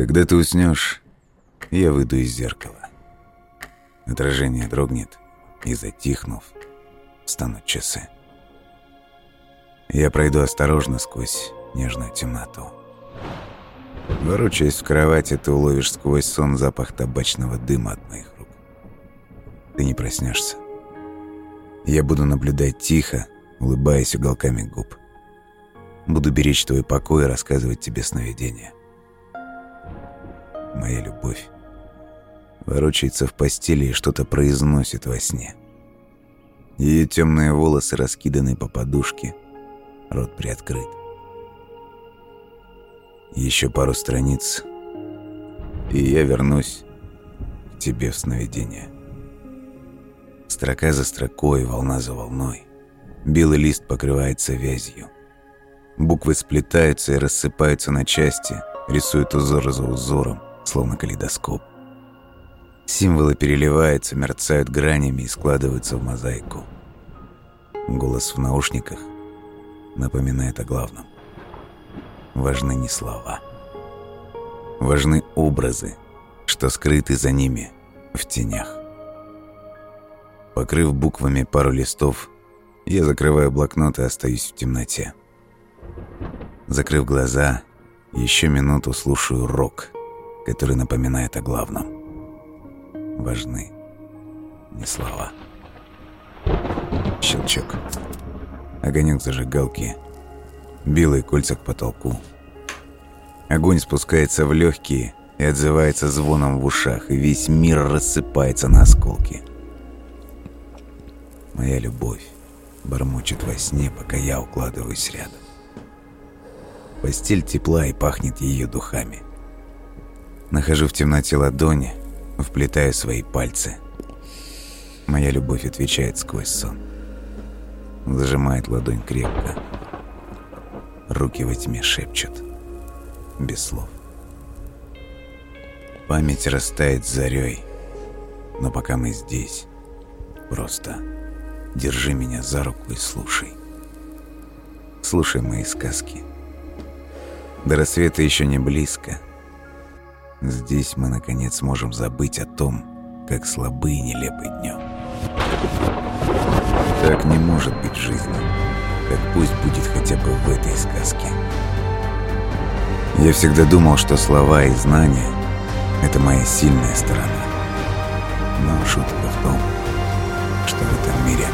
Когда ты уснешь, я выйду из зеркала. Отражение дрогнет, и, затихнув, станут часы. Я пройду осторожно сквозь нежную темноту. Ворочаясь в кровати, ты уловишь сквозь сон запах табачного дыма от моих рук. Ты не проснешься. Я буду наблюдать тихо, улыбаясь уголками губ. Буду беречь твой покой и рассказывать тебе сновидения. Моя любовь ворочается в постели и что-то произносит во сне. Ее темные волосы раскиданы по подушке, рот приоткрыт. Еще пару страниц, и я вернусь к тебе в сновидение. Строка за строкой, волна за волной. Белый лист покрывается вязью. Буквы сплетаются и рассыпаются на части, рисуют узор за узором, словно калейдоскоп. Символы переливаются, мерцают гранями и складываются в мозаику. Голос в наушниках напоминает о главном. Важны не слова. Важны образы, что скрыты за ними в тенях. Покрыв буквами пару листов, я закрываю блокнот и остаюсь в темноте. Закрыв глаза, еще минуту слушаю рок, который напоминает о главном. Важны не слова. Щелчок. Огонек зажигалки. Белые кольца к потолку. Огонь спускается в легкие и отзывается звоном в ушах, и весь мир рассыпается на осколки. Моя любовь бормочет во сне, пока я укладываюсь рядом. Постель тепла и пахнет ее духами. Нахожу в темноте ладони, вплетаю свои пальцы. Моя любовь отвечает сквозь сон. Зажимает ладонь крепко. Руки во тьме шепчут. Без слов. Память растает зарей. Но пока мы здесь, просто держи меня за руку и слушай. Слушай мои сказки. До рассвета еще не близко. Здесь мы, наконец, можем забыть о том, как слабы и нелепы днем. Так не может быть жизни. Так пусть будет хотя бы в этой сказке. Я всегда думал, что слова и знания — это моя сильная сторона. Но шутка в том, что в этом мире